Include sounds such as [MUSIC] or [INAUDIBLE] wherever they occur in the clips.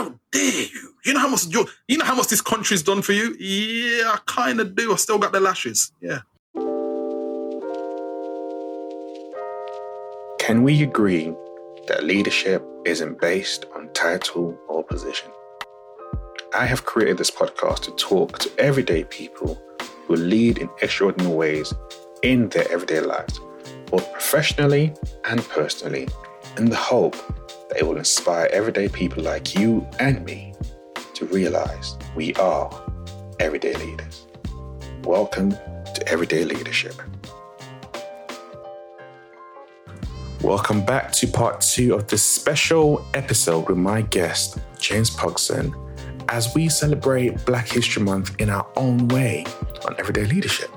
how dare you? You know how much you, you know how much this country's done for you? Yeah, I kind of do. I still got the lashes. Yeah. Can we agree that leadership isn't based on title or position? I have created this podcast to talk to everyday people who lead in extraordinary ways in their everyday lives, both professionally and personally, in the hope it will inspire everyday people like you and me to realize we are everyday leaders. Welcome to Everyday Leadership. Welcome back to part two of this special episode with my guest, James Pogson, as we celebrate Black History Month in our own way on Everyday Leadership.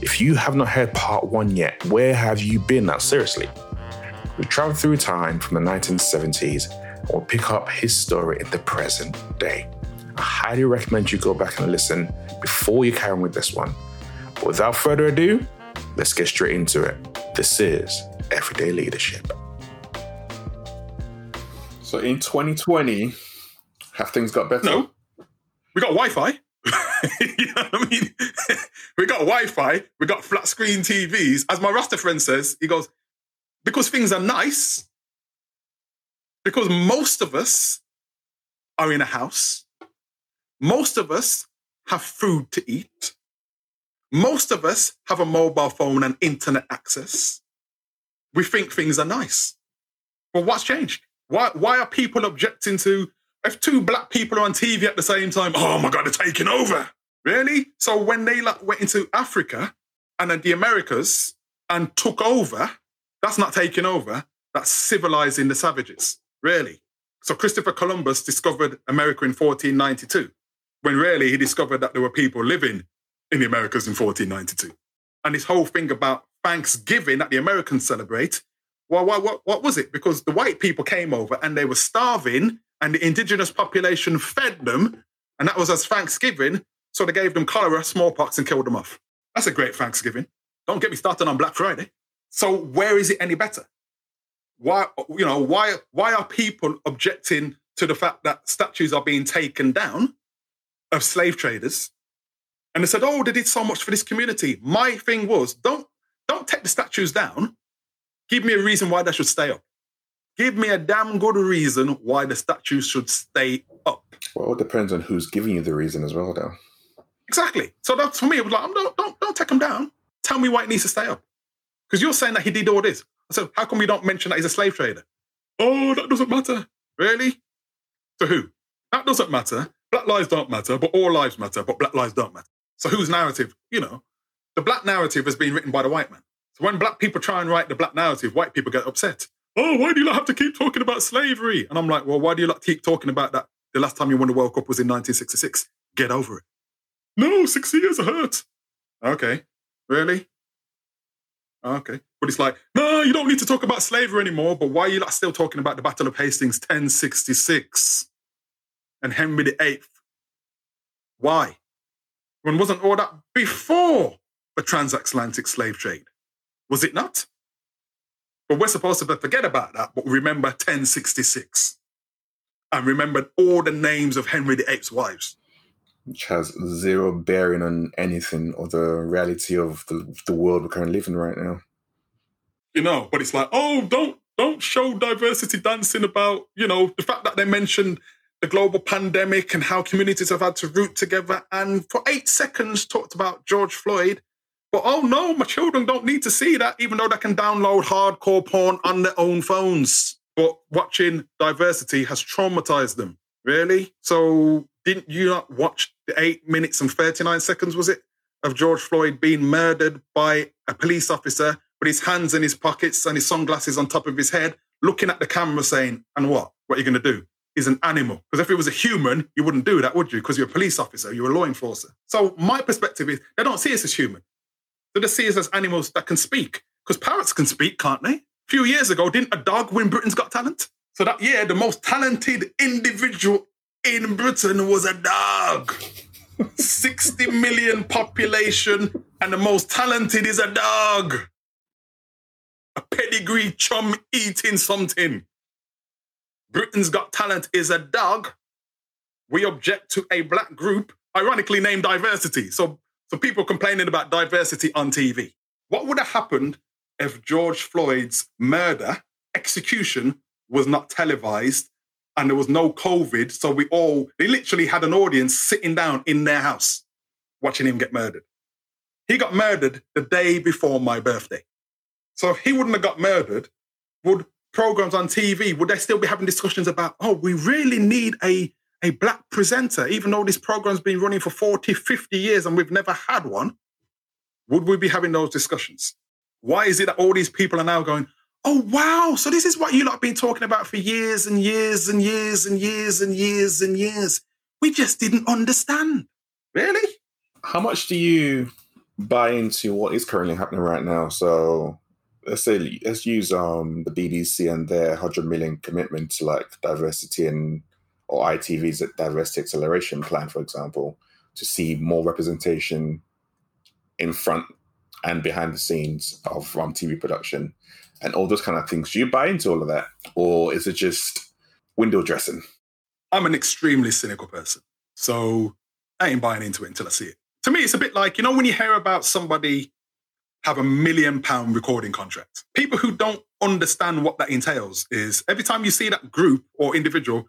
If you have not heard part one yet, where have you been now? Seriously. We travel through time from the 1970s and we'll pick up his story in the present day. I highly recommend you go back and listen before you carry on with this one. But without further ado, let's get straight into it. This is everyday leadership. So in 2020, have things got better? No. We got Wi Fi. [LAUGHS] you know what I mean? [LAUGHS] we got Wi Fi, we got flat screen TVs. As my Rasta friend says, he goes, because things are nice, because most of us are in a house, most of us have food to eat, most of us have a mobile phone and internet access we think things are nice. But what's changed? Why, why are people objecting to if two black people are on TV at the same time? Oh my God, they're taking over. Really? So when they like, went into Africa and then the Americas and took over, that's not taking over. That's civilizing the savages. Really? So Christopher Columbus discovered America in 1492, when really he discovered that there were people living in the Americas in 1492. And this whole thing about Thanksgiving that the Americans celebrate. Well, what, what, what was it? Because the white people came over and they were starving, and the indigenous population fed them, and that was as Thanksgiving. So they gave them cholera, smallpox, and killed them off. That's a great Thanksgiving. Don't get me started on Black Friday. So where is it any better? Why, you know, why, why are people objecting to the fact that statues are being taken down of slave traders? And they said, oh, they did so much for this community. My thing was, don't don't take the statues down. Give me a reason why they should stay up. Give me a damn good reason why the statues should stay up. Well, it depends on who's giving you the reason as well, though. Exactly. So that's for me. It was like, don't, don't, don't take them down. Tell me why it needs to stay up. Because you're saying that he did all this. So how come you don't mention that he's a slave trader? Oh, that doesn't matter. Really? To who? That doesn't matter. Black lives don't matter, but all lives matter, but black lives don't matter. So whose narrative, you know, the black narrative has been written by the white man. So when black people try and write the black narrative, white people get upset. Oh, why do you have to keep talking about slavery? And I'm like, well, why do you keep talking about that? The last time you won the World Cup was in 1966. Get over it. No, six years hurt. Okay, really? Oh, okay. But it's like, no, you don't need to talk about slavery anymore. But why are you not still talking about the Battle of Hastings 1066 and Henry VIII? Why? When wasn't all that before a transatlantic slave trade. Was it not? But we're supposed to forget about that, but remember 1066 and remember all the names of Henry VIII's wives. Which has zero bearing on anything or the reality of the, the world we're currently living right now. You know, but it's like, oh, don't don't show diversity dancing about, you know, the fact that they mentioned the global pandemic and how communities have had to root together and for eight seconds talked about George Floyd but oh no, my children don't need to see that, even though they can download hardcore porn on their own phones. But watching diversity has traumatized them. Really? So didn't you not watch the eight minutes and 39 seconds, was it? Of George Floyd being murdered by a police officer with his hands in his pockets and his sunglasses on top of his head, looking at the camera saying, and what? What are you going to do? He's an animal. Because if it was a human, you wouldn't do that, would you? Because you're a police officer, you're a law enforcer. So my perspective is they don't see us as human. They see us as animals that can speak? Because parrots can speak, can't they? A few years ago, didn't a dog win Britain's Got Talent? So that year, the most talented individual in Britain was a dog. 60 million population, and the most talented is a dog. A pedigree chum eating something. Britain's Got Talent is a dog we object to a black group, ironically named diversity. So, so people complaining about diversity on TV. What would have happened if George Floyd's murder, execution, was not televised and there was no COVID? So we all, they literally had an audience sitting down in their house watching him get murdered. He got murdered the day before my birthday. So if he wouldn't have got murdered, would programs on TV, would they still be having discussions about, oh, we really need a, a black presenter, even though this program's been running for 40, 50 years and we've never had one? Would we be having those discussions? Why is it that all these people are now going, oh, wow, so this is what you lot been talking about for years and years and years and years and years and years. We just didn't understand. Really? How much do you buy into what is currently happening right now? So let's say let's use um the BBC and their hundred million commitment to like diversity and or ITV's diversity acceleration plan, for example, to see more representation in front and behind the scenes of um, TV production and all those kind of things. Do you buy into all of that, or is it just window dressing? I'm an extremely cynical person, so I ain't buying into it until I see it. To me, it's a bit like you know when you hear about somebody have a million pound recording contract. People who don't understand what that entails is every time you see that group or individual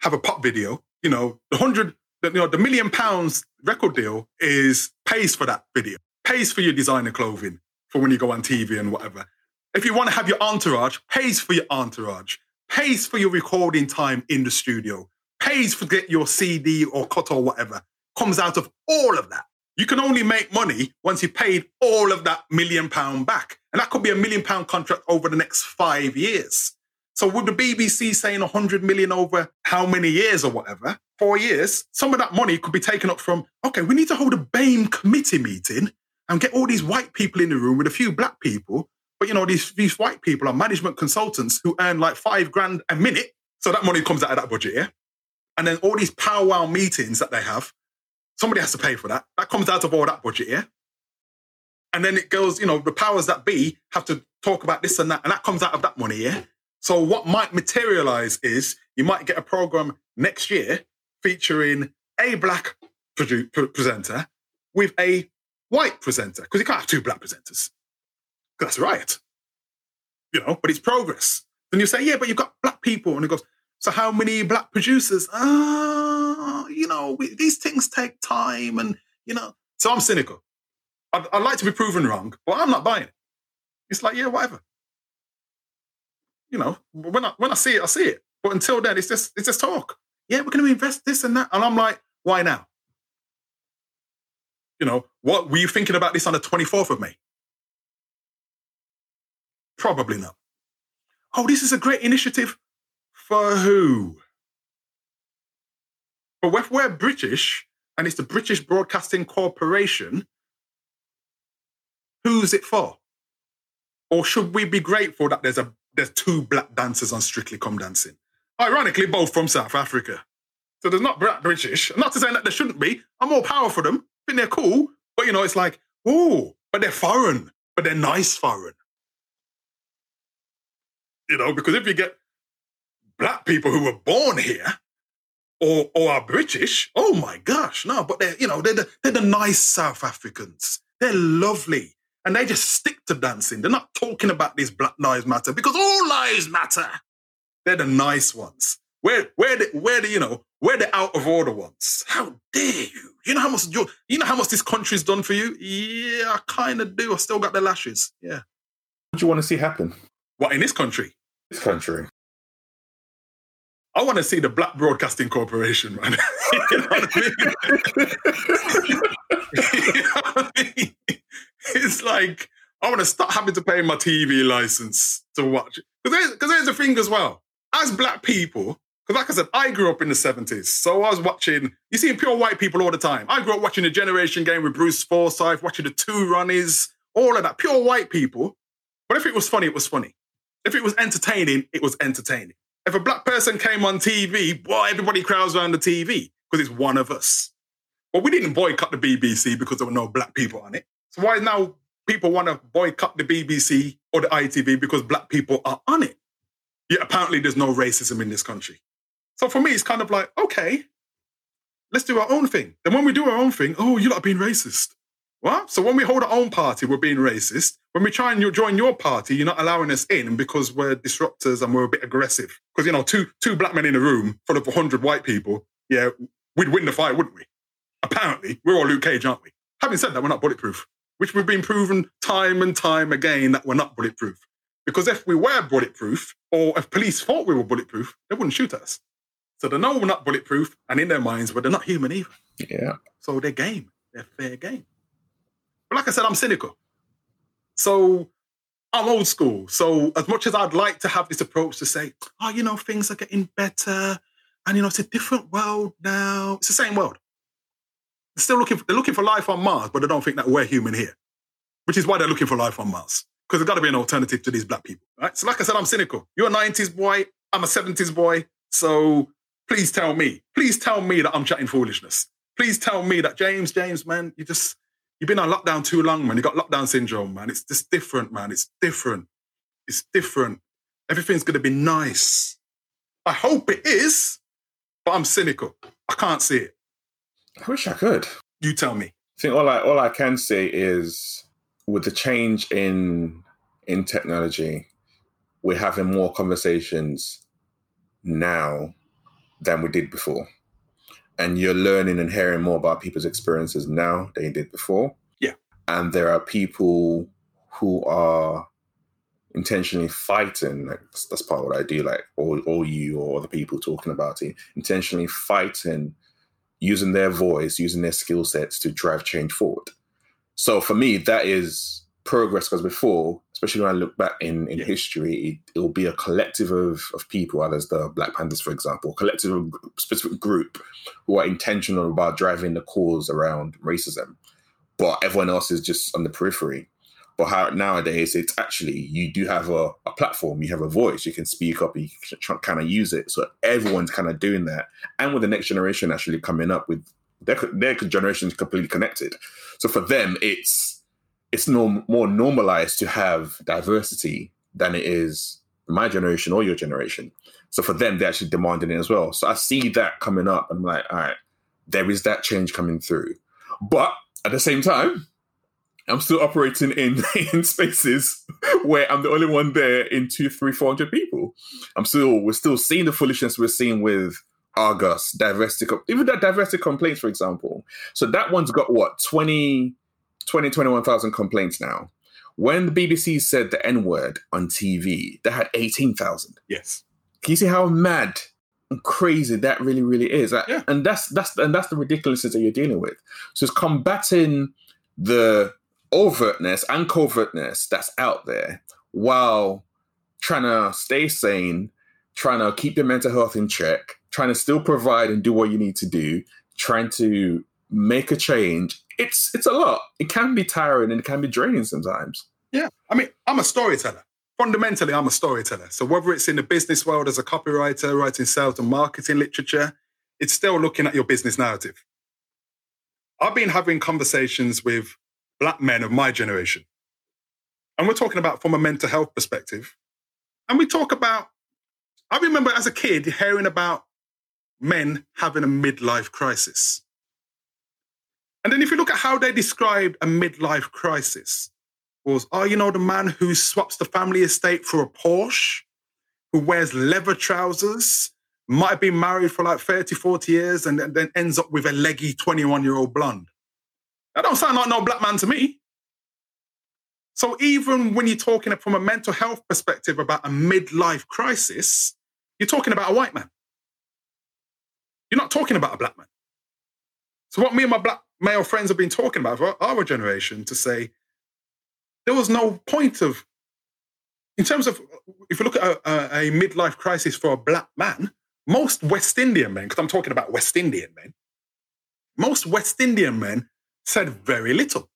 have a pop video, you know, the hundred, you know, the million pounds record deal is pays for that video, pays for your designer clothing for when you go on TV and whatever. If you want to have your entourage, pays for your entourage, pays for your recording time in the studio, pays for get your CD or cut or whatever, comes out of all of that. You can only make money once you paid all of that million pound back. And that could be a million pound contract over the next five years. So would the BBC saying 100 million over how many years or whatever, four years, some of that money could be taken up from, okay, we need to hold a BAME committee meeting and get all these white people in the room with a few black people. But you know, these, these white people are management consultants who earn like five grand a minute. So that money comes out of that budget, yeah? And then all these powwow meetings that they have, Somebody has to pay for that. That comes out of all that budget, yeah? And then it goes, you know, the powers that be have to talk about this and that, and that comes out of that money, yeah? So what might materialize is you might get a program next year featuring a black presenter with a white presenter, because you can't have two black presenters. That's right. You know, but it's progress. Then you say, yeah, but you've got black people. And it goes, so how many black producers? Ah, you know, we, these things take time, and you know. So I'm cynical. I'd, I'd like to be proven wrong, but I'm not buying it. It's like, yeah, whatever. You know, when I when I see it, I see it. But until then, it's just it's just talk. Yeah, we're going to invest this and that, and I'm like, why now? You know, what were you thinking about this on the 24th of May? Probably not. Oh, this is a great initiative for who? But if we're British and it's the British Broadcasting Corporation, who's it for? Or should we be grateful that there's a there's two black dancers on Strictly Come Dancing? Ironically, both from South Africa. So there's not black British. Not to say that there shouldn't be. I'm more power for them. I think they're cool. But you know, it's like, oh, but they're foreign, but they're nice foreign. You know, because if you get black people who were born here or or are British. Oh my gosh, no, but they're you know they're the, they're the nice South Africans. They're lovely, and they just stick to dancing. They're not talking about this Black Lives Matter because all lives matter. They're the nice ones. Where where the where the you know where the out of order ones? How dare you? You know how much you, you know how much this country's done for you? Yeah, I kind of do. I still got the lashes. Yeah. What do you want to see happen? What in this country? Country. I want to see the Black Broadcasting Corporation, man. It's like I want to start having to pay my TV license to watch. Because there's, there's the thing as well. As black people, because like I said, I grew up in the 70s. So I was watching, you see pure white people all the time. I grew up watching the Generation Game with Bruce Forsyth, watching the Two Ronnies, all of that. Pure white people. But if it was funny, it was funny. If it was entertaining, it was entertaining. If a black person came on TV, boy, everybody crowds around the TV because it's one of us. But we didn't boycott the BBC because there were no black people on it. So why now people want to boycott the BBC or the ITV because black people are on it? Yet apparently there's no racism in this country. So for me, it's kind of like, okay, let's do our own thing. Then when we do our own thing, oh, you lot are being racist. What? So when we hold our own party, we're being racist. When we try and join your party, you're not allowing us in because we're disruptors and we're a bit aggressive. Because you know, two two black men in a room full of hundred white people, yeah, we'd win the fight, wouldn't we? Apparently, we're all Luke Cage, aren't we? Having said that, we're not bulletproof, which we've been proven time and time again that we're not bulletproof. Because if we were bulletproof, or if police thought we were bulletproof, they wouldn't shoot us. So they know we're not bulletproof, and in their minds, but they're not human either. Yeah. So they're game. They're fair game. But like I said, I'm cynical. So I'm old school. So as much as I'd like to have this approach to say, oh, you know, things are getting better, and you know, it's a different world now. It's the same world. They're still looking. For, they're looking for life on Mars, but they don't think that we're human here, which is why they're looking for life on Mars because there's got to be an alternative to these black people. Right. So, like I said, I'm cynical. You're a '90s boy. I'm a '70s boy. So please tell me, please tell me that I'm chatting foolishness. Please tell me that James, James, man, you just you've been on lockdown too long, man. You got lockdown syndrome, man. It's just different, man. It's different. It's different. Everything's gonna be nice. I hope it is, but I'm cynical. I can't see it. I wish I could. You tell me. I think all I all I can say is with the change in in technology, we're having more conversations now than we did before. And you're learning and hearing more about people's experiences now than you did before. Yeah. And there are people who are intentionally fighting, like that's part of what I do, like all, all you or other people talking about it, intentionally fighting using their voice, using their skill sets to drive change forward. So for me, that is progress because before, especially when I look back in, in yeah. history, it, will be a collective of, of people, as the Black Panthers, for example, a collective of specific group who are intentional about driving the cause around racism. But everyone else is just on the periphery. But how nowadays it's actually you do have a, a platform, you have a voice, you can speak up, you can kind of use it. So everyone's kind of doing that, and with the next generation actually coming up with their their generation is completely connected. So for them, it's it's norm, more normalized to have diversity than it is my generation or your generation. So for them, they're actually demanding it as well. So I see that coming up. I'm like, all right, there is that change coming through. But at the same time, I'm still operating in [LAUGHS] in spaces where I'm the only one there in two, three, four hundred people. I'm still we're still seeing the foolishness we're seeing with Argus, diversity, even that diversity complaints, for example. So that one's got what 20, 20 21,000 complaints now. When the BBC said the N word on TV, they had 18,000. Yes. Can you see how mad and crazy that really, really is? Uh, yeah. And that's that's and that's the ridiculousness that you're dealing with. So it's combating the overtness and covertness that's out there while trying to stay sane, trying to keep your mental health in check, trying to still provide and do what you need to do, trying to make a change. It's it's a lot. It can be tiring and it can be draining sometimes. Yeah. I mean, I'm a storyteller. Fundamentally, I'm a storyteller. So whether it's in the business world as a copywriter, writing sales and marketing literature, it's still looking at your business narrative. I've been having conversations with black men of my generation. And we're talking about from a mental health perspective. And we talk about, I remember as a kid hearing about men having a midlife crisis. And then if you look at how they described a midlife crisis, was, oh, you know, the man who swaps the family estate for a Porsche, who wears leather trousers, might have been married for like 30, 40 years, and then ends up with a leggy 21 year old blonde. That don't sound like no black man to me. So even when you're talking from a mental health perspective about a midlife crisis, you're talking about a white man. You're not talking about a black man. So what me and my black male friends have been talking about for our generation to say there was no point of, in terms of, if you look at a, a, midlife crisis for a black man, most West Indian men, because I'm talking about West Indian men, most West Indian men said very little.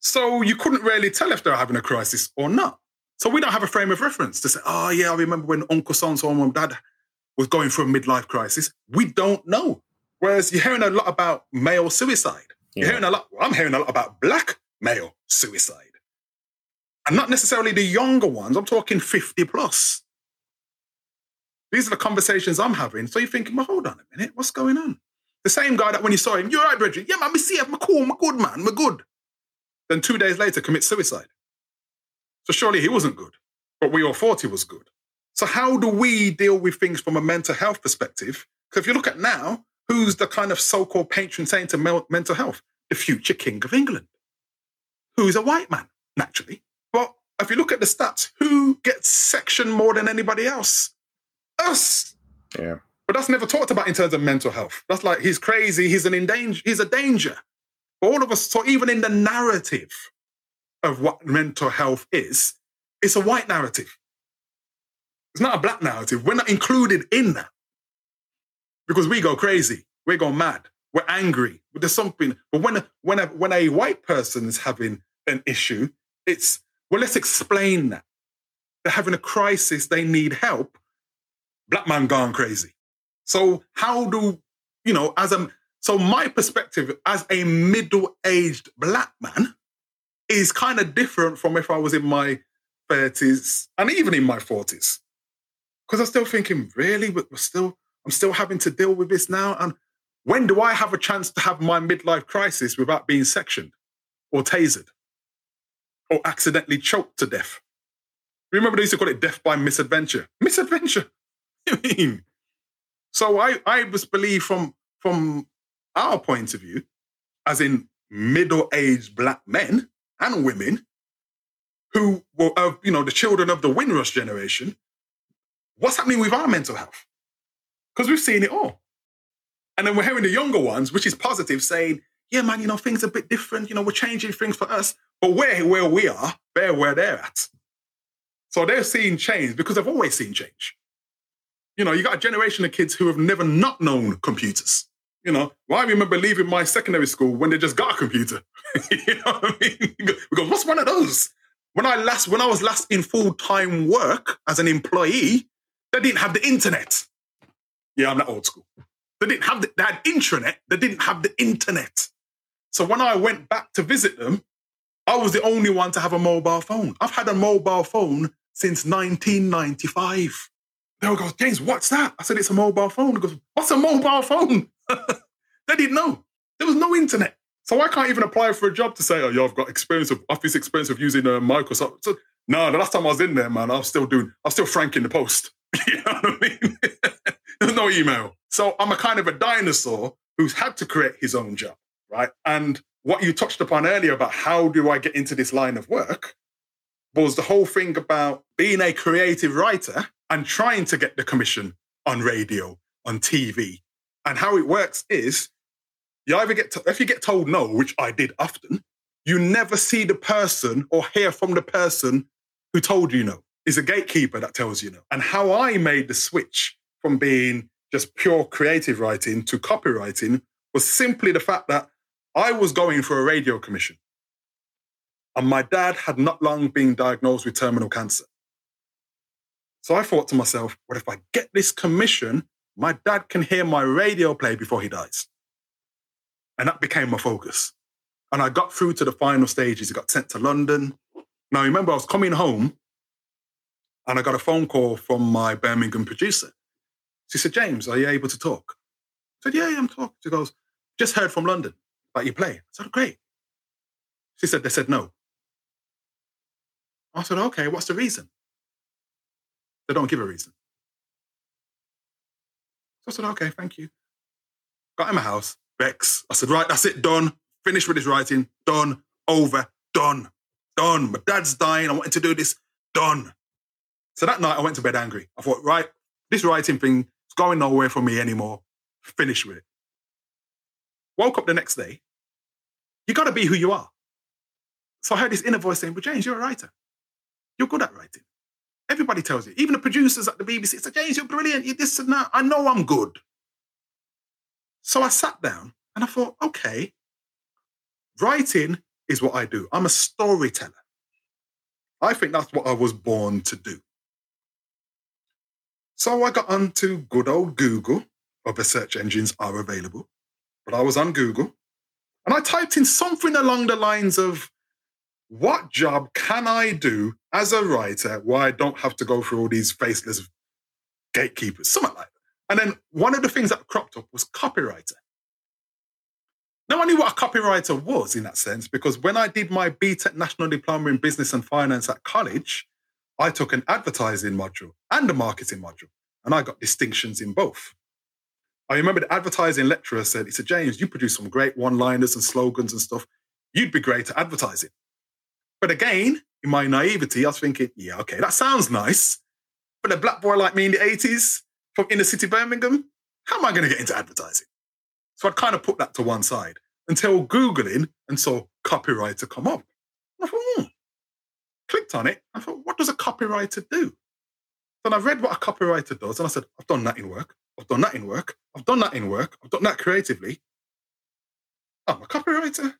So you couldn't really tell if they're having a crisis or not. So we don't have a frame of reference to say, oh, yeah, I remember when Uncle so and so and dad was going through a midlife crisis. We don't know. Whereas you're hearing a lot about male suicide. Yeah. You're hearing a lot, I'm hearing a lot about black male suicide. And not necessarily the younger ones. I'm talking 50 plus. These are the conversations I'm having. So you're thinking, well, hold on a minute, what's going on? The same guy that when you saw him, you're right, Bridget. Yeah, man, me see him, I'm cool, I'm good, man, I'm good. Then two days later, commit suicide. So surely he wasn't good, but we all thought he was good. So how do we deal with things from a mental health perspective? Because if you look at now, who's the kind of so-called patron saint of mental health? The future king of England, who's a white man, naturally. But if you look at the stats, who gets sectioned more than anybody else? Us. Yeah. But that's never talked about in terms of mental health. That's like he's crazy, he's an endanger, he's a danger. But all of us, so even in the narrative of what mental health is, it's a white narrative. It's not a black narrative. We're not included in that because we go crazy, we go mad, we're angry. There's something. But when when a, when a white person is having an issue, it's well, let's explain that. They're having a crisis, they need help. Black man gone crazy. So how do you know? As a so my perspective as a middle-aged black man is kind of different from if I was in my 30s and even in my 40s. Because I'm still thinking, really, we're still, I'm still having to deal with this now. And when do I have a chance to have my midlife crisis without being sectioned or tasered or accidentally choked to death? Remember they used to call it death by misadventure. Misadventure. [LAUGHS] I mean, so I, I just believe from from our point of view, as in middle-aged black men and women who were, uh, you know, the children of the Windrush generation, what's happening with our mental health? Because we've seen it all. And then we're hearing the younger ones, which is positive, saying, yeah, man, you know, things are a bit different. You know, we're changing things for us. But where, where we are, they're where they're at. So they're seeing change because they've always seen change. You know, you got a generation of kids who have never not known computers. You know, well, I remember leaving my secondary school when they just got a computer. [LAUGHS] you know what I mean? [LAUGHS] Because what's one of those? When I last, when I was last in full time work as an employee, they didn't have the internet. Yeah, I'm not old school. They didn't have the, they had intranet. They didn't have the internet. So when I went back to visit them, I was the only one to have a mobile phone. I've had a mobile phone since 1995. They would go, James, what's that? I said, it's a mobile phone. He goes, what's a mobile phone? [LAUGHS] they didn't know. There was no internet. So I can't even apply for a job to say, oh, yeah, I've got experience of office experience of using uh, Microsoft. So, no, the last time I was in there, man, I was still doing, I was still franking the post. [LAUGHS] you know what I mean? [LAUGHS] There's [LAUGHS] no email. So I'm a kind of a dinosaur who's had to create his own job, right? And what you touched upon earlier about how do I get into this line of work was the whole thing about being a creative writer and trying to get the commission on radio, on TV. And how it works is you either get, to, if you get told no, which I did often, you never see the person or hear from the person who told you no. It's a gatekeeper that tells you no. And how I made the switch from being just pure creative writing to copywriting was simply the fact that I was going for a radio commission. And my dad had not long been diagnosed with terminal cancer. So I thought to myself, what if I get this commission? My dad can hear my radio play before he dies. And that became my focus. And I got through to the final stages. It got sent to London. Now, remember, I was coming home and I got a phone call from my Birmingham producer. She said, James, are you able to talk? I said, yeah, I'm talking. She goes, just heard from London about you play. I said, oh, great. She said, they said no. I said, okay, what's the reason? They don't give a reason. So I said, okay, thank you. Got in my house, Bex. I said, right, that's it, done. Finished with his writing, done, over, done, done. My dad's dying. I wanted to do this, done. So that night I went to bed angry. I thought, right, this writing thing going nowhere for me anymore. Finish with it. Woke up the next day. You got to be who you are. So I heard this inner voice saying, but James, you're a writer. You're good at writing. Everybody tells you, even the producers at the BBC say, James, you're brilliant. You this and that. I know I'm good. So I sat down and I thought, okay, writing is what I do. I'm a storyteller. I think that's what I was born to do. So I got onto good old Google. Other search engines are available, but I was on Google and I typed in something along the lines of what job can I do as a writer where I don't have to go through all these faceless gatekeepers, something like that. And then one of the things that cropped up was copywriter. Now I knew what a copywriter was in that sense because when I did my BTEC National Diploma in Business and Finance at college, I took an advertising module and a marketing module, and I got distinctions in both. I remember the advertising lecturer said, he said, James, you produce some great one-liners and slogans and stuff. You'd be great at advertising. But again, in my naivety, I was thinking, yeah, okay, that sounds nice. But a black boy like me in the 80s from inner city Birmingham, how am I going to get into advertising? So I'd kind of put that to one side until Googling and saw copywriter come up. I thought, hmm. Clicked on it. I thought, what does a copywriter do? Then I read what a copywriter does and I said, I've done that in work. I've done that in work. I've done that in work. I've done that creatively. I'm a copywriter.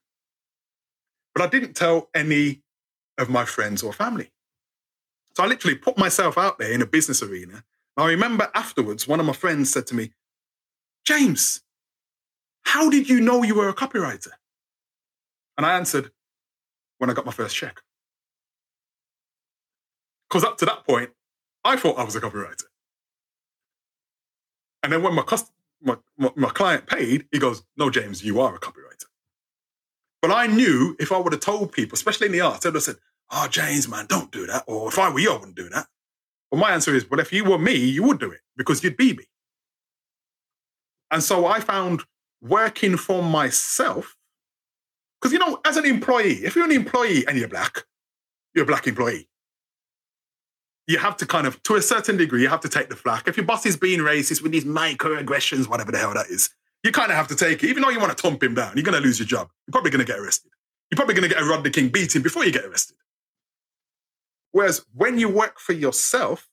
But I didn't tell any of my friends or family. So I literally put myself out there in a business arena. I remember afterwards, one of my friends said to me, James, how did you know you were a copywriter? And I answered, when I got my first check. Because up to that point, I thought I was a copywriter. And then when my, cust- my, my, my client paid, he goes, No, James, you are a copywriter. But I knew if I would have told people, especially in the arts, they would have said, Oh, James, man, don't do that. Or if I were you, I wouldn't do that. Well, my answer is, Well, if you were me, you would do it because you'd be me. And so I found working for myself, because, you know, as an employee, if you're an employee and you're black, you're a black employee you have to kind of, to a certain degree, you have to take the flack. If your boss is being racist with these microaggressions, whatever the hell that is, you kind of have to take it. Even though you want to thump him down, you're going to lose your job. You're probably going to get arrested. You're probably going to get a Rodney King beating before you get arrested. Whereas when you work for yourself,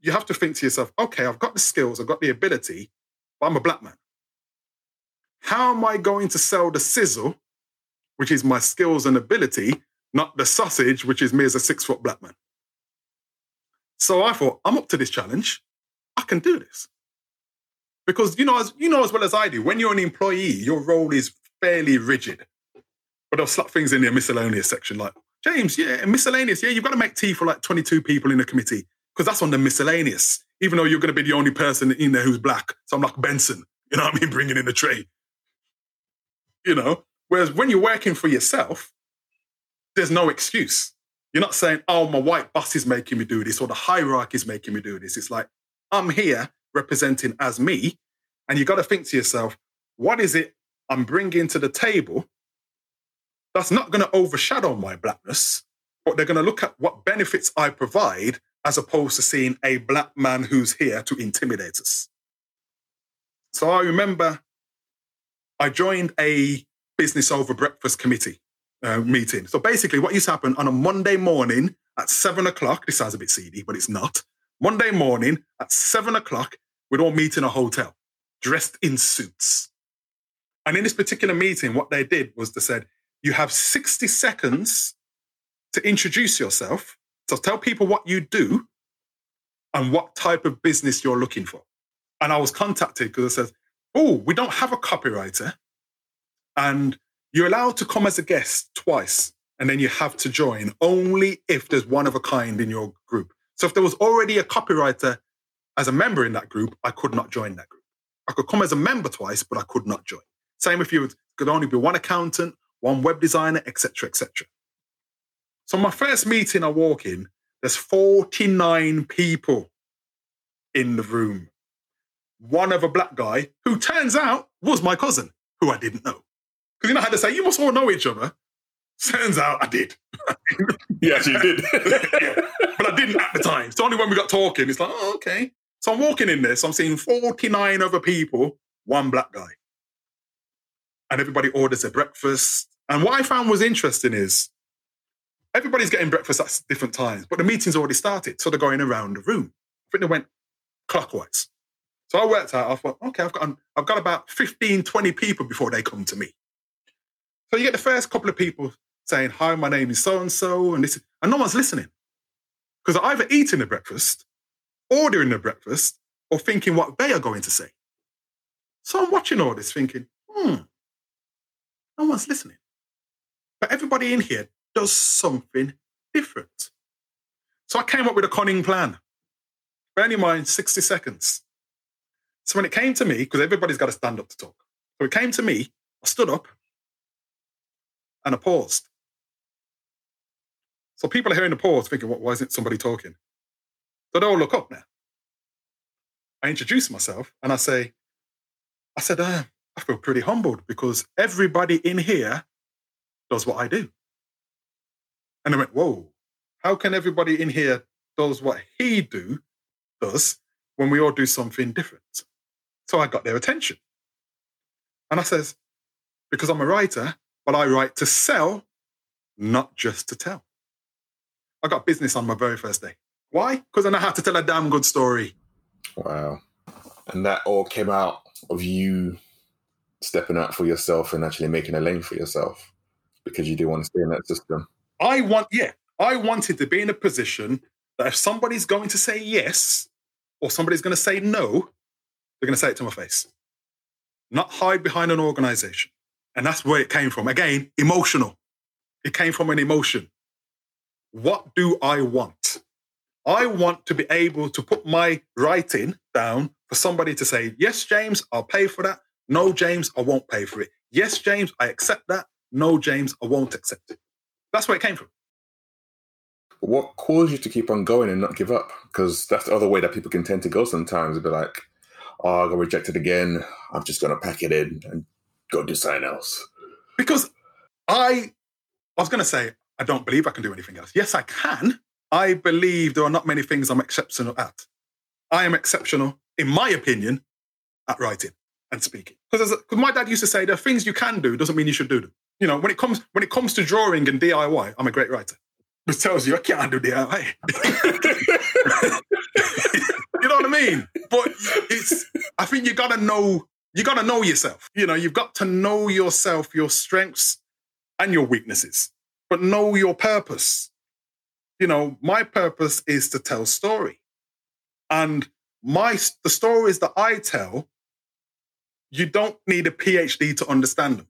you have to think to yourself, okay, I've got the skills, I've got the ability, but I'm a black man. How am I going to sell the sizzle, which is my skills and ability, not the sausage, which is me as a six foot black man? So I thought, I'm up to this challenge. I can do this. Because you know, as you know as well as I do, when you're an employee, your role is fairly rigid. But they'll slap things in the miscellaneous section, like, James, yeah, miscellaneous, yeah, you've got to make tea for like 22 people in the committee, because that's on the miscellaneous, even though you're going to be the only person in there who's black. So I'm like Benson, you know what I mean, [LAUGHS] bringing in the tray. You know? Whereas when you're working for yourself, there's no excuse. You're not saying, oh, my white boss is making me do this or the hierarchy is making me do this. It's like, I'm here representing as me. And you got to think to yourself, what is it I'm bringing to the table that's not going to overshadow my blackness, but they're going to look at what benefits I provide as opposed to seeing a black man who's here to intimidate us. So I remember I joined a business over breakfast committee uh, meeting. So basically, what used to happen on a Monday morning at seven o'clock, this sounds a bit seedy, but it's not. Monday morning at seven o'clock, we'd all meet in a hotel, dressed in suits. And in this particular meeting, what they did was they said, you have 60 seconds to introduce yourself. So tell people what you do and what type of business you're looking for. And I was contacted because I said, oh, we don't have a copywriter. And you're allowed to come as a guest twice, and then you have to join only if there's one of a kind in your group. So if there was already a copywriter as a member in that group, I could not join that group. I could come as a member twice, but I could not join. Same if you could only be one accountant, one web designer, etc., etc. So my first meeting, I walk in, there's 49 people in the room. One of a black guy who turns out was my cousin, who I didn't know. Because you know how to say, you must all know each other. Turns out I did. [LAUGHS] you actually did. [LAUGHS] yeah. But I didn't at the time. It's only when we got talking, it's like, oh, okay. So I'm walking in this, so I'm seeing 49 other people, one black guy. And everybody orders a breakfast. And what I found was interesting is everybody's getting breakfast at different times, but the meeting's already started. So they're going around the room. I think they went clockwise. So I worked out, I thought, okay, I've got, I've got about 15, 20 people before they come to me. So you get the first couple of people saying, Hi, my name is so and so, and this, and no one's listening. Because they're either eating the breakfast, ordering the breakfast, or thinking what they are going to say. So I'm watching all this thinking, hmm, no one's listening. But everybody in here does something different. So I came up with a conning plan. Bear in mind, 60 seconds. So when it came to me, because everybody's got to stand up to talk. So it came to me, I stood up and a paused. So people are hearing the pause thinking, what, why isn't somebody talking? So they all look up now. I introduce myself and I say, I said, uh, I feel pretty humbled because everybody in here does what I do. And they went, whoa, how can everybody in here does what he do does when we all do something different? So I got their attention. And I says, because I'm a writer, but I write to sell, not just to tell. I got business on my very first day. Why? Because I know how to tell a damn good story. Wow. And that all came out of you stepping out for yourself and actually making a lane for yourself because you do want to stay in that system. I want, yeah, I wanted to be in a position that if somebody's going to say yes or somebody's going to say no, they're going to say it to my face, not hide behind an organization. And that's where it came from. Again, emotional. It came from an emotion. What do I want? I want to be able to put my writing down for somebody to say, Yes, James, I'll pay for that. No, James, I won't pay for it. Yes, James, I accept that. No, James, I won't accept it. That's where it came from. What caused you to keep on going and not give up? Because that's the other way that people can tend to go sometimes. Be like, oh, I got rejected again. I'm just going to pack it in and go do something else. Because I, I was going to say, I don't believe I can do anything else. Yes, I can. I believe there are not many things I'm exceptional at. I am exceptional, in my opinion, at writing and speaking. Because my dad used to say, there are things you can do, doesn't mean you should do them. You know, when it comes when it comes to drawing and DIY, I'm a great writer. Which tells you I can't do DIY. [LAUGHS] you know what I mean? But it's I think you gotta know you gotta know yourself. You know, you've got to know yourself, your strengths and your weaknesses but know your purpose. You know, my purpose is to tell story. And my the stories that I tell, you don't need a PhD to understand them.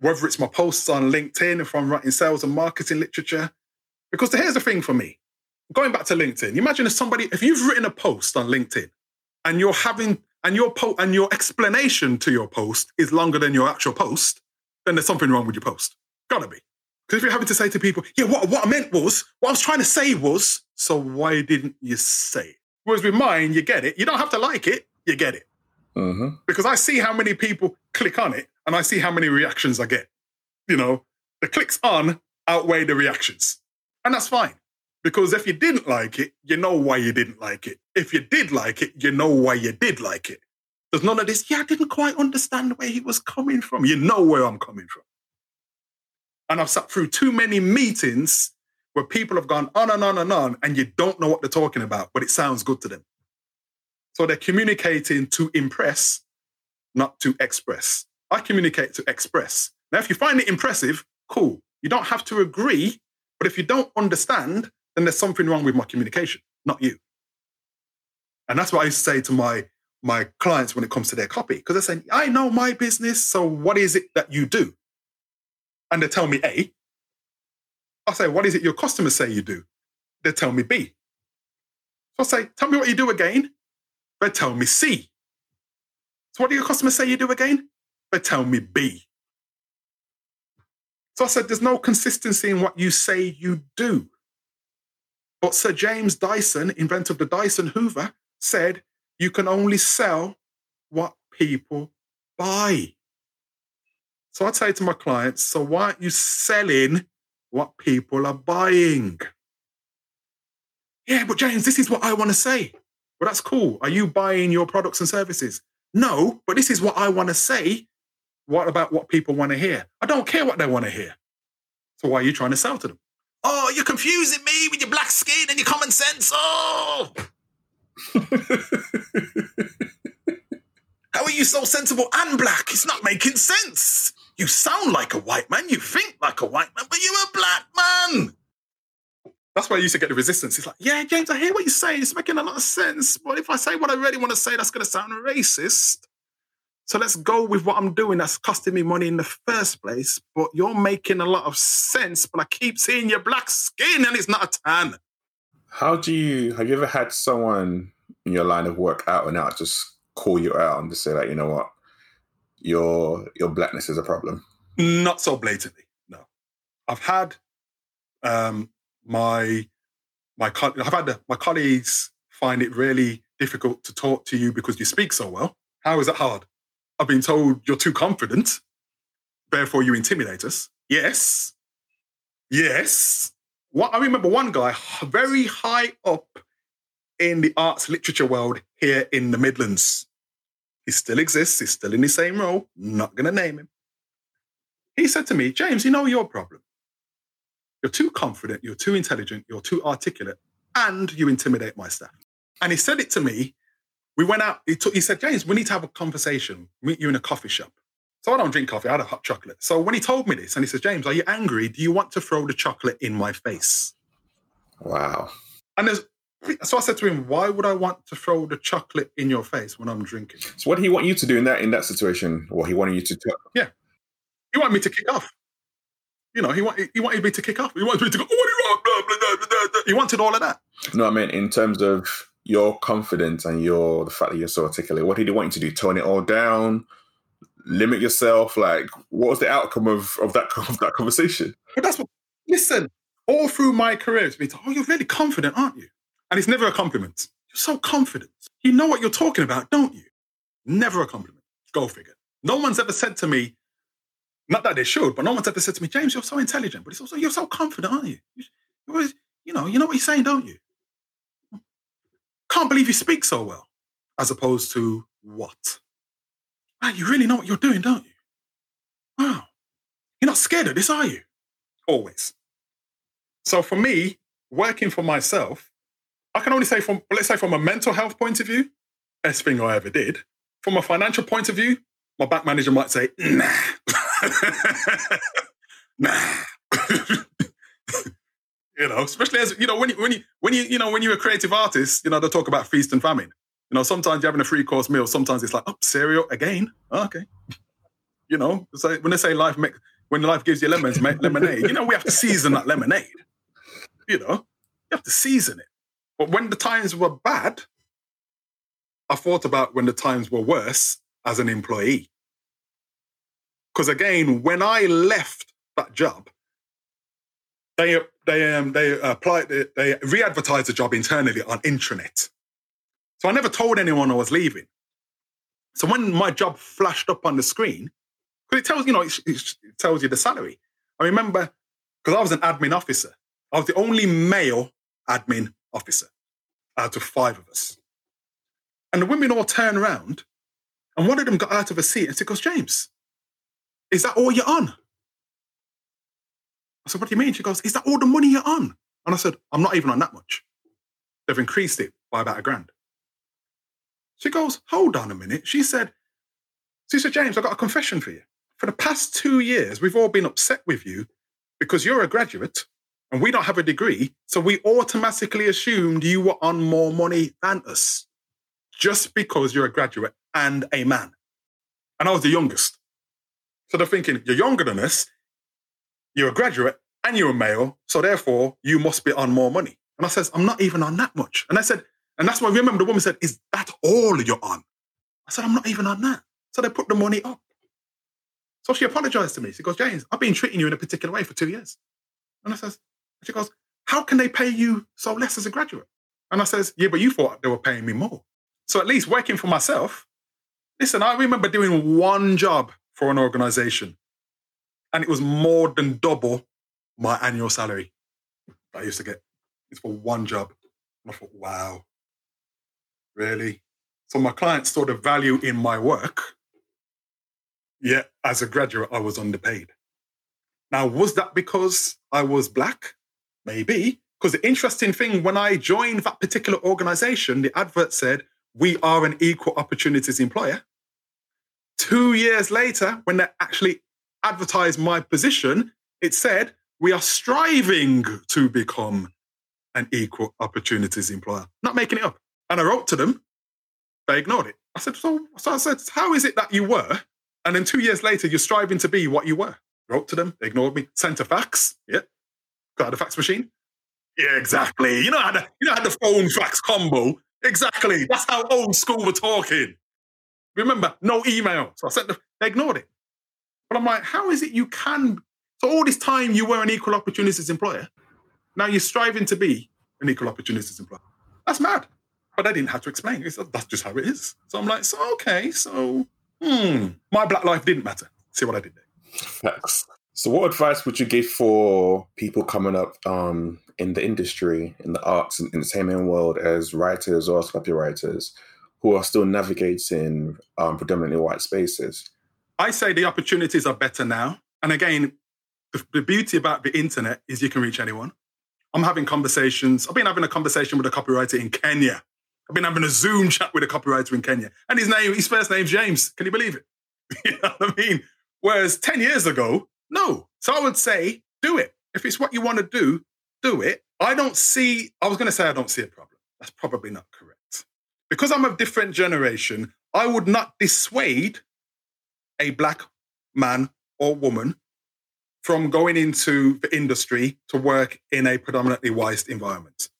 Whether it's my posts on LinkedIn, if I'm writing sales and marketing literature. Because here's the thing for me. Going back to LinkedIn, imagine if somebody, if you've written a post on LinkedIn and you're having and your po- and your explanation to your post is longer than your actual post, then there's something wrong with your post. Gotta be. Because if you're having to say to people, yeah, what, what I meant was, what I was trying to say was, so why didn't you say it? Whereas with mine, you get it. You don't have to like it, you get it. Mm-hmm. Because I see how many people click on it and I see how many reactions I get. You know, the clicks on outweigh the reactions. And that's fine. Because if you didn't like it, you know why you didn't like it. If you did like it, you know why you did like it. There's none of this, yeah, I didn't quite understand where he was coming from. You know where I'm coming from. And I've sat through too many meetings where people have gone on and on and on, and you don't know what they're talking about, but it sounds good to them. So they're communicating to impress, not to express. I communicate to express. Now, if you find it impressive, cool. You don't have to agree, but if you don't understand, then there's something wrong with my communication, not you. And that's what I say to my my clients when it comes to their copy, because they're saying, I know my business, so what is it that you do? and they tell me A, I say, what is it your customers say you do? They tell me B. So I say, tell me what you do again. They tell me C. So what do your customers say you do again? They tell me B. So I said, there's no consistency in what you say you do. But Sir James Dyson, inventor of the Dyson Hoover, said you can only sell what people buy. So I say to my clients, so why aren't you selling what people are buying? Yeah, but James, this is what I want to say. Well, that's cool. Are you buying your products and services? No, but this is what I want to say. What about what people want to hear? I don't care what they want to hear. So why are you trying to sell to them? Oh, you're confusing me with your black skin and your common sense. Oh. [LAUGHS] How are you so sensible and black? It's not making sense. You sound like a white man, you think like a white man, but you're a black man. That's why I used to get the resistance. It's like, yeah, James, I hear what you're saying. It's making a lot of sense. But if I say what I really want to say, that's going to sound racist. So let's go with what I'm doing that's costing me money in the first place. But you're making a lot of sense. But I keep seeing your black skin and it's not a tan. How do you have you ever had someone in your line of work out and out just call you out and just say like, you know what, your your blackness is a problem? Not so blatantly, no. I've had um, my my I've had the, my colleagues find it really difficult to talk to you because you speak so well. How is that hard? I've been told you're too confident, therefore you intimidate us. Yes, yes. What, I remember one guy very high up in the arts literature world here in the Midlands. He still exists. He's still in the same role. Not going to name him. He said to me, James, you know your problem. You're too confident, you're too intelligent, you're too articulate, and you intimidate my staff. And he said it to me. We went out, he, took, he said, James, we need to have a conversation, meet you in a coffee shop. So I don't drink coffee, I had a hot chocolate. So when he told me this, and he says, James, are you angry? Do you want to throw the chocolate in my face? Wow. And there's so I said to him, "Why would I want to throw the chocolate in your face when I'm drinking?" So what did he want you to do in that in that situation? What he wanted you to do? Yeah, he wanted me to kick off. You know, he wanted he wanted me to kick off. He wanted me to go. Oh, blah, blah, blah, blah, He wanted all of that. No, I mean in terms of your confidence and your the fact that you're so articulate. What did he want you to do? Tone it all down, limit yourself. Like, what was the outcome of of that [LAUGHS] of that conversation? But that's what. Listen, all through my career, it's been, oh, you're really confident, aren't you? And it's never a compliment. You're so confident. You know what you're talking about, don't you? Never a compliment. Go figure. No one's ever said to me, not that they should, but no one's ever said to me, James, you're so intelligent, but it's also, you're so confident, aren't you? You, you know, you know what you're saying, don't you? Can't believe you speak so well, as opposed to what? Man, you really know what you're doing, don't you? Wow. You're not scared of this, are you? Always. So for me, working for myself, I can only say from, let's say from a mental health point of view, best thing I ever did. From a financial point of view, my bank manager might say, nah. [LAUGHS] nah. [LAUGHS] [LAUGHS] you know, especially as you know, when you when you when you you know when you're a creative artist, you know, they talk about feast and famine. You know, sometimes you're having a three course meal, sometimes it's like, oh, cereal again. Oh, okay. You know, so when they say life make when life gives you lemons, make lemonade, you know, we have to season that lemonade. You know, you have to season it. But when the times were bad, I thought about when the times were worse as an employee. Because again, when I left that job, they they um they applied they re-advertised the job internally on intranet. So I never told anyone I was leaving. So when my job flashed up on the screen, because it tells you know it, it tells you the salary. I remember because I was an admin officer. I was the only male admin officer out of five of us. And the women all turned around and one of them got out of a seat and said, Goes, James, is that all you're on? I said, What do you mean? She goes, Is that all the money you're on? And I said, I'm not even on that much. They've increased it by about a grand. She goes, Hold on a minute. She said, She said, James, I've got a confession for you. For the past two years, we've all been upset with you because you're a graduate and we don't have a degree. So we automatically assumed you were on more money than us just because you're a graduate and a man. And I was the youngest. So they're thinking, you're younger than us, you're a graduate, and you're a male. So therefore, you must be on more money. And I says, I'm not even on that much. And I said, and that's why remember the woman said, Is that all you're on? I said, I'm not even on that. So they put the money up. So she apologized to me. She goes, James, I've been treating you in a particular way for two years. And I says, she goes, How can they pay you so less as a graduate? And I says, Yeah, but you thought they were paying me more. So at least working for myself, listen, I remember doing one job for an organization, and it was more than double my annual salary that I used to get. It's for one job. And I thought, wow, really? So my clients saw the value in my work, yet as a graduate, I was underpaid. Now, was that because I was black? Maybe. Because the interesting thing, when I joined that particular organization, the advert said, we are an equal opportunities employer. Two years later, when they actually advertised my position, it said, we are striving to become an equal opportunities employer. Not making it up. And I wrote to them, they ignored it. I said, so, so I said, how is it that you were? And then two years later, you're striving to be what you were. Wrote to them, they ignored me. Sent a fax, yeah, got the fax machine. Yeah, exactly. You know how the you know how the phone fax combo. Exactly. That's how old school we're talking. Remember, no email. So I sent them, they ignored it. But I'm like, how is it you can? So all this time you were an equal opportunities employer. Now you're striving to be an equal opportunities employer. That's mad. But I didn't have to explain. It's, that's just how it is. So I'm like, so okay, so hmm, my black life didn't matter. See what I did there. So, what advice would you give for people coming up um, in the industry, in the arts and entertainment world, as writers or as copywriters who are still navigating um, predominantly white spaces? I say the opportunities are better now. And again, the, the beauty about the internet is you can reach anyone. I'm having conversations. I've been having a conversation with a copywriter in Kenya. I've been having a Zoom chat with a copywriter in Kenya, and his name, his first name's James. Can you believe it? [LAUGHS] you know what I mean? Whereas 10 years ago, no. So I would say, do it. If it's what you want to do, do it. I don't see, I was going to say I don't see a problem. That's probably not correct. Because I'm a different generation, I would not dissuade a black man or woman from going into the industry to work in a predominantly white environment.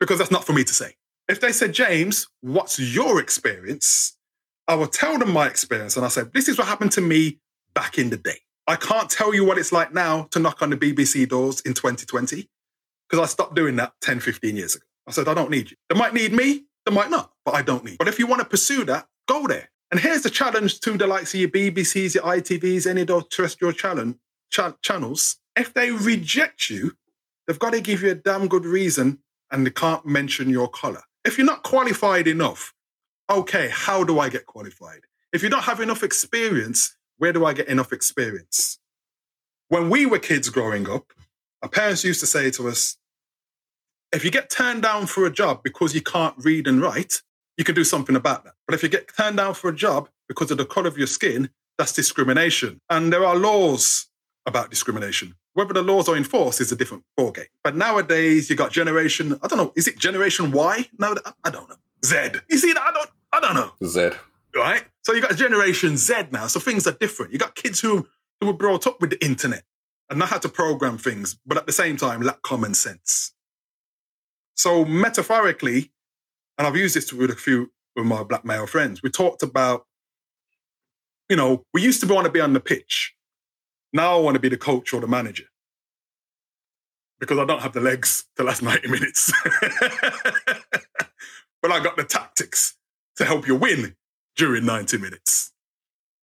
Because that's not for me to say. If they said, James, what's your experience? I will tell them my experience. And I said, this is what happened to me back in the day. I can't tell you what it's like now to knock on the BBC doors in 2020 because I stopped doing that 10, 15 years ago. I said, I don't need you. They might need me, they might not, but I don't need. You. But if you want to pursue that, go there. And here's the challenge to the likes of your BBCs, your ITVs, any of those terrestrial channels. If they reject you, they've got to give you a damn good reason and they can't mention your color. If you're not qualified enough, okay, how do I get qualified? If you don't have enough experience, where do I get enough experience? When we were kids growing up, our parents used to say to us, if you get turned down for a job because you can't read and write, you can do something about that. But if you get turned down for a job because of the color of your skin, that's discrimination. And there are laws about discrimination. Whether the laws are enforced is a different ballgame. But nowadays, you got generation, I don't know, is it generation Y? No, I don't know. Z. You see that? I don't, I don't know. Z right? So you got Generation Z now. So things are different. You got kids who, who were brought up with the internet and know how to program things, but at the same time lack common sense. So metaphorically, and I've used this with a few of my black male friends, we talked about, you know, we used to want to be on the pitch. Now I want to be the coach or the manager because I don't have the legs to last [LAUGHS] 90 minutes. [LAUGHS] but I got the tactics to help you win during 90 minutes.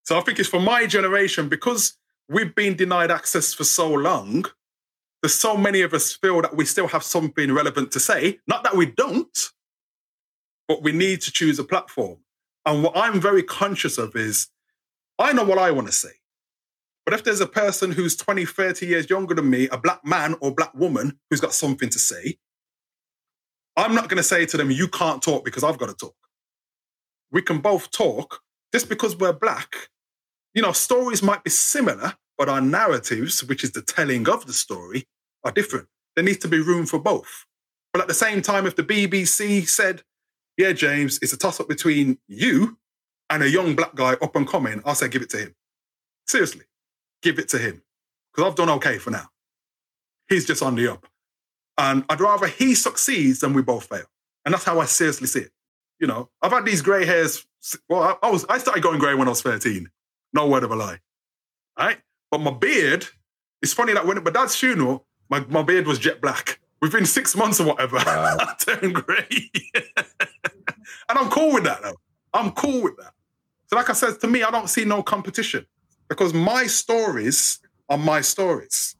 So I think it's for my generation, because we've been denied access for so long, there's so many of us feel that we still have something relevant to say. Not that we don't, but we need to choose a platform. And what I'm very conscious of is I know what I want to say. But if there's a person who's 20, 30 years younger than me, a black man or black woman who's got something to say, I'm not going to say to them, you can't talk because I've got to talk we can both talk just because we're black. You know, stories might be similar, but our narratives, which is the telling of the story, are different. There needs to be room for both. But at the same time, if the BBC said, yeah, James, it's a toss up between you and a young black guy up and coming, I'll say, give it to him. Seriously, give it to him. Because I've done okay for now. He's just on the up. And I'd rather he succeeds than we both fail. And that's how I seriously see it. You know, I've had these grey hairs. Well, I, I, was I started going grey when I was 13. No word of a lie. Right? But my beard, it's funny that when at my dad's funeral, my, my beard was jet black. Within six months or whatever, wow. [LAUGHS] I turned grey. [LAUGHS] and I'm cool with that though. I'm cool with that. So, like I said, to me, I don't see no competition because my stories are my stories.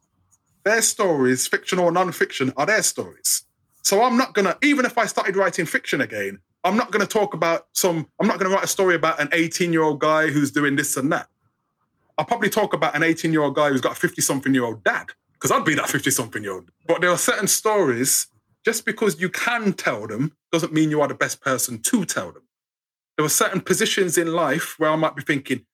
Their stories, fiction or non-fiction, are their stories. So I'm not gonna, even if I started writing fiction again, I'm not going to talk about some, I'm not going to write a story about an 18 year old guy who's doing this and that. I'll probably talk about an 18 year old guy who's got a 50 something year old dad, because I'd be that 50 something year old. But there are certain stories, just because you can tell them doesn't mean you are the best person to tell them. There are certain positions in life where I might be thinking,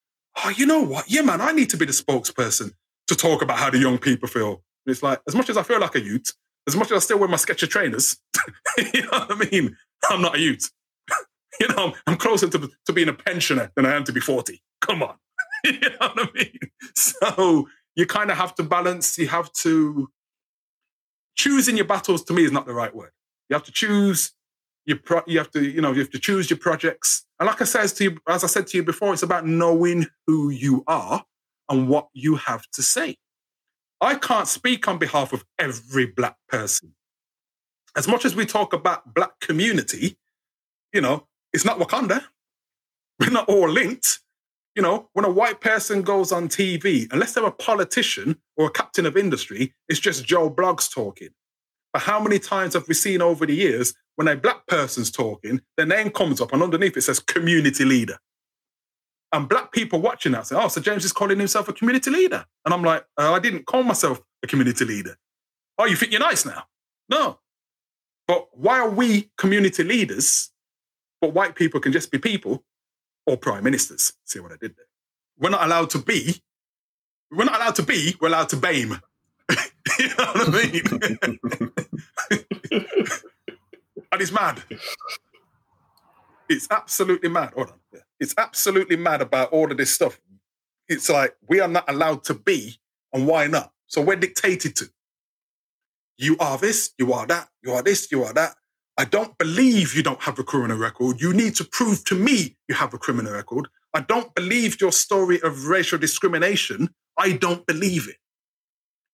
oh, you know what? Yeah, man, I need to be the spokesperson to talk about how the young people feel. And it's like, as much as I feel like a youth, as much as I still wear my Skechers trainers, [LAUGHS] you know what I mean? I'm not a youth. [LAUGHS] you know, I'm closer to, to being a pensioner than I am to be 40. Come on. [LAUGHS] you know what I mean? So you kind of have to balance, you have to choosing your battles to me is not the right word. You have to choose your pro- you have to you know you have to choose your projects. And like I says to you, as I said to you before, it's about knowing who you are and what you have to say. I can't speak on behalf of every black person. As much as we talk about black community, you know, it's not Wakanda. We're not all linked. You know, when a white person goes on TV, unless they're a politician or a captain of industry, it's just Joe Bloggs talking. But how many times have we seen over the years when a black person's talking, their name comes up and underneath it says community leader? And black people watching that say, oh, so James is calling himself a community leader. And I'm like, uh, I didn't call myself a community leader. Oh, you think you're nice now? No. But why are we community leaders, but white people can just be people or prime ministers? See what I did there? We're not allowed to be. We're not allowed to be, we're allowed to BAME. [LAUGHS] you know what I mean? [LAUGHS] and it's mad. It's absolutely mad. Hold on. It's absolutely mad about all of this stuff. It's like we are not allowed to be, and why not? So we're dictated to. You are this, you are that, you are this, you are that. I don't believe you don't have a criminal record. You need to prove to me you have a criminal record. I don't believe your story of racial discrimination. I don't believe it.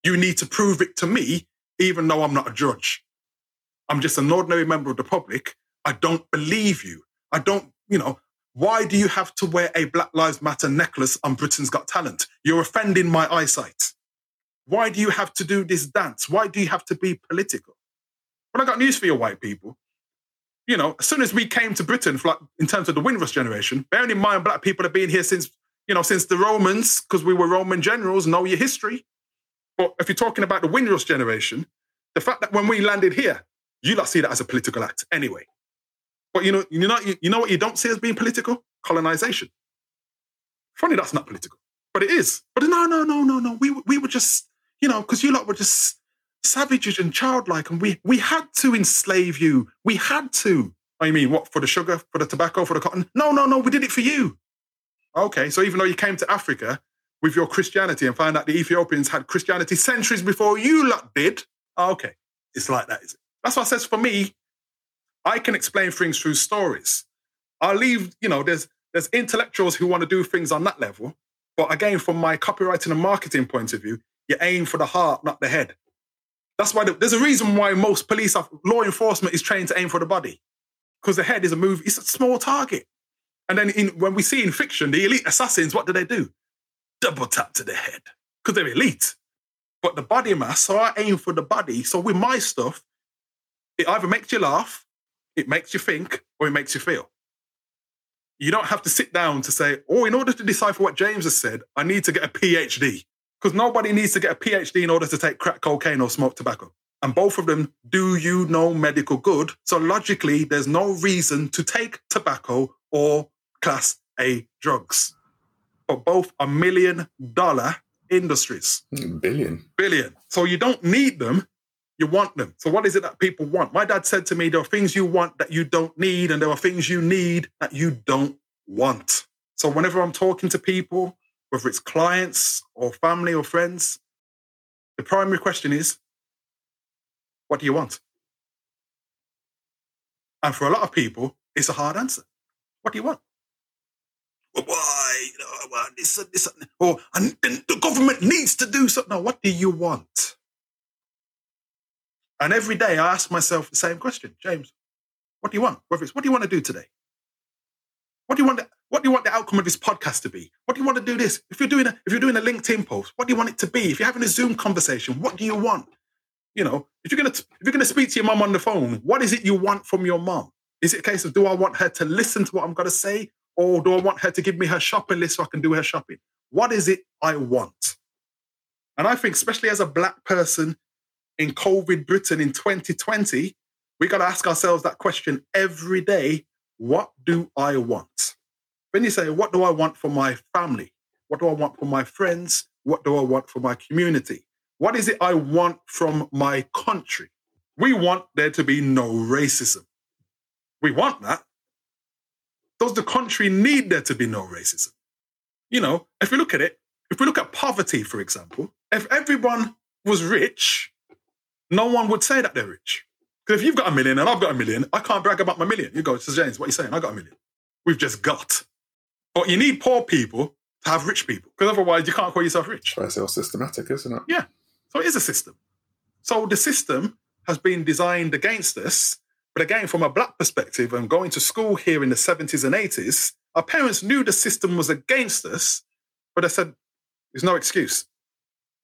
You need to prove it to me, even though I'm not a judge. I'm just an ordinary member of the public. I don't believe you. I don't, you know, why do you have to wear a Black Lives Matter necklace on Britain's Got Talent? You're offending my eyesight. Why do you have to do this dance? Why do you have to be political? But I got news for you, white people. You know, as soon as we came to Britain, for like, in terms of the Windrush generation, bearing in mind black people have been here since, you know, since the Romans, because we were Roman generals, know your history. But if you're talking about the Windrush generation, the fact that when we landed here, you lot see that as a political act anyway. But you know, you know, you know what you don't see as being political? Colonization. Funny that's not political, but it is. But no, no, no, no, no. We we were just, you know, because you lot were just savages and childlike, and we we had to enslave you. We had to. I mean, what for the sugar, for the tobacco, for the cotton? No, no, no. We did it for you. Okay, so even though you came to Africa with your Christianity and found out the Ethiopians had Christianity centuries before you lot did, okay, it's like that, is it? That's what says for me, I can explain things through stories. I leave, you know, there's there's intellectuals who want to do things on that level. But again, from my copywriting and marketing point of view, you aim for the heart, not the head. That's why the, there's a reason why most police law enforcement is trained to aim for the body, because the head is a move. It's a small target. And then in, when we see in fiction, the elite assassins, what do they do? Double tap to the head because they're elite. But the body mass, so I aim for the body. So with my stuff, it either makes you laugh it makes you think or it makes you feel. You don't have to sit down to say, oh, in order to decipher what James has said, I need to get a PhD. Because nobody needs to get a PhD in order to take crack cocaine or smoke tobacco. And both of them do you no medical good. So logically, there's no reason to take tobacco or class A drugs. But both are million dollar industries. Billion. Billion. So you don't need them you want them. So what is it that people want? My dad said to me, there are things you want that you don't need, and there are things you need that you don't want. So whenever I'm talking to people, whether it's clients or family or friends, the primary question is, what do you want? And for a lot of people, it's a hard answer. What do you want? Well, why? Well, this, this, or and the government needs to do something. No, what do you want? And every day I ask myself the same question, James, what do you want? Whether it's what do you want to do today? What do you want? The, what do you want the outcome of this podcast to be? What do you want to do this? If you're doing a if you're doing a LinkedIn post, what do you want it to be? If you're having a Zoom conversation, what do you want? You know, if you're gonna if you're gonna speak to your mom on the phone, what is it you want from your mom? Is it a case of do I want her to listen to what I'm gonna say, or do I want her to give me her shopping list so I can do her shopping? What is it I want? And I think, especially as a black person in COVID Britain in 2020, we got to ask ourselves that question every day what do I want? When you say, what do I want for my family? What do I want for my friends? What do I want for my community? What is it I want from my country? We want there to be no racism. We want that. Does the country need there to be no racism? You know, if we look at it, if we look at poverty, for example, if everyone was rich, no one would say that they're rich. Because if you've got a million and I've got a million, I can't brag about my million. You go to James, what are you saying? I got a million. We've just got. But you need poor people to have rich people, because otherwise you can't call yourself rich. It's all systematic, isn't it? Yeah. So it is a system. So the system has been designed against us. But again, from a black perspective, and going to school here in the 70s and 80s, our parents knew the system was against us, but they said, there's no excuse.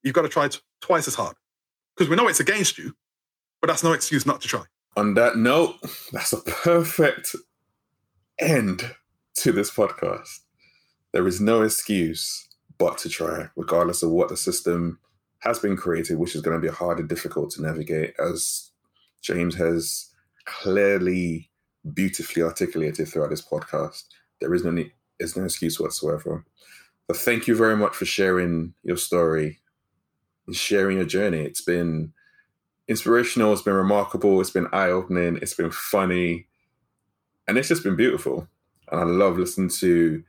You've got to try t- twice as hard. Because we know it's against you, but that's no excuse not to try. On that note, that's a perfect end to this podcast. There is no excuse but to try, regardless of what the system has been created, which is going to be hard and difficult to navigate, as James has clearly, beautifully articulated throughout this podcast. There is no need, there's no excuse whatsoever. But thank you very much for sharing your story and sharing your journey. It's been inspirational, it's been remarkable, it's been eye opening, it's been funny, and it's just been beautiful. And I love listening to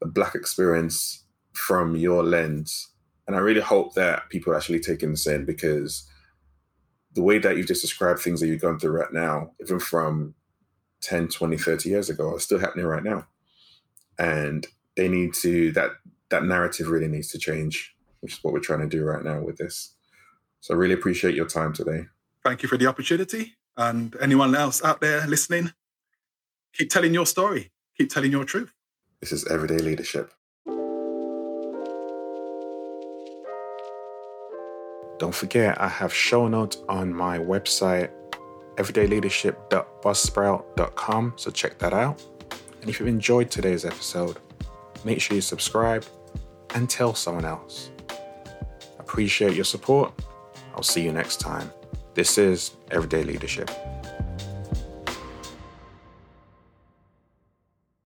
the Black experience from your lens. And I really hope that people actually take in the same because the way that you've just described things that you're going through right now, even from 10, 20, 30 years ago, are still happening right now. And they need to, that, that narrative really needs to change, which is what we're trying to do right now with this. So I really appreciate your time today. Thank you for the opportunity. And anyone else out there listening, keep telling your story, keep telling your truth. This is Everyday Leadership. Don't forget, I have show notes on my website, everydayleadership.buzzsprout.com, so check that out. And if you've enjoyed today's episode, make sure you subscribe and tell someone else. Appreciate your support. I'll see you next time. This is Everyday Leadership.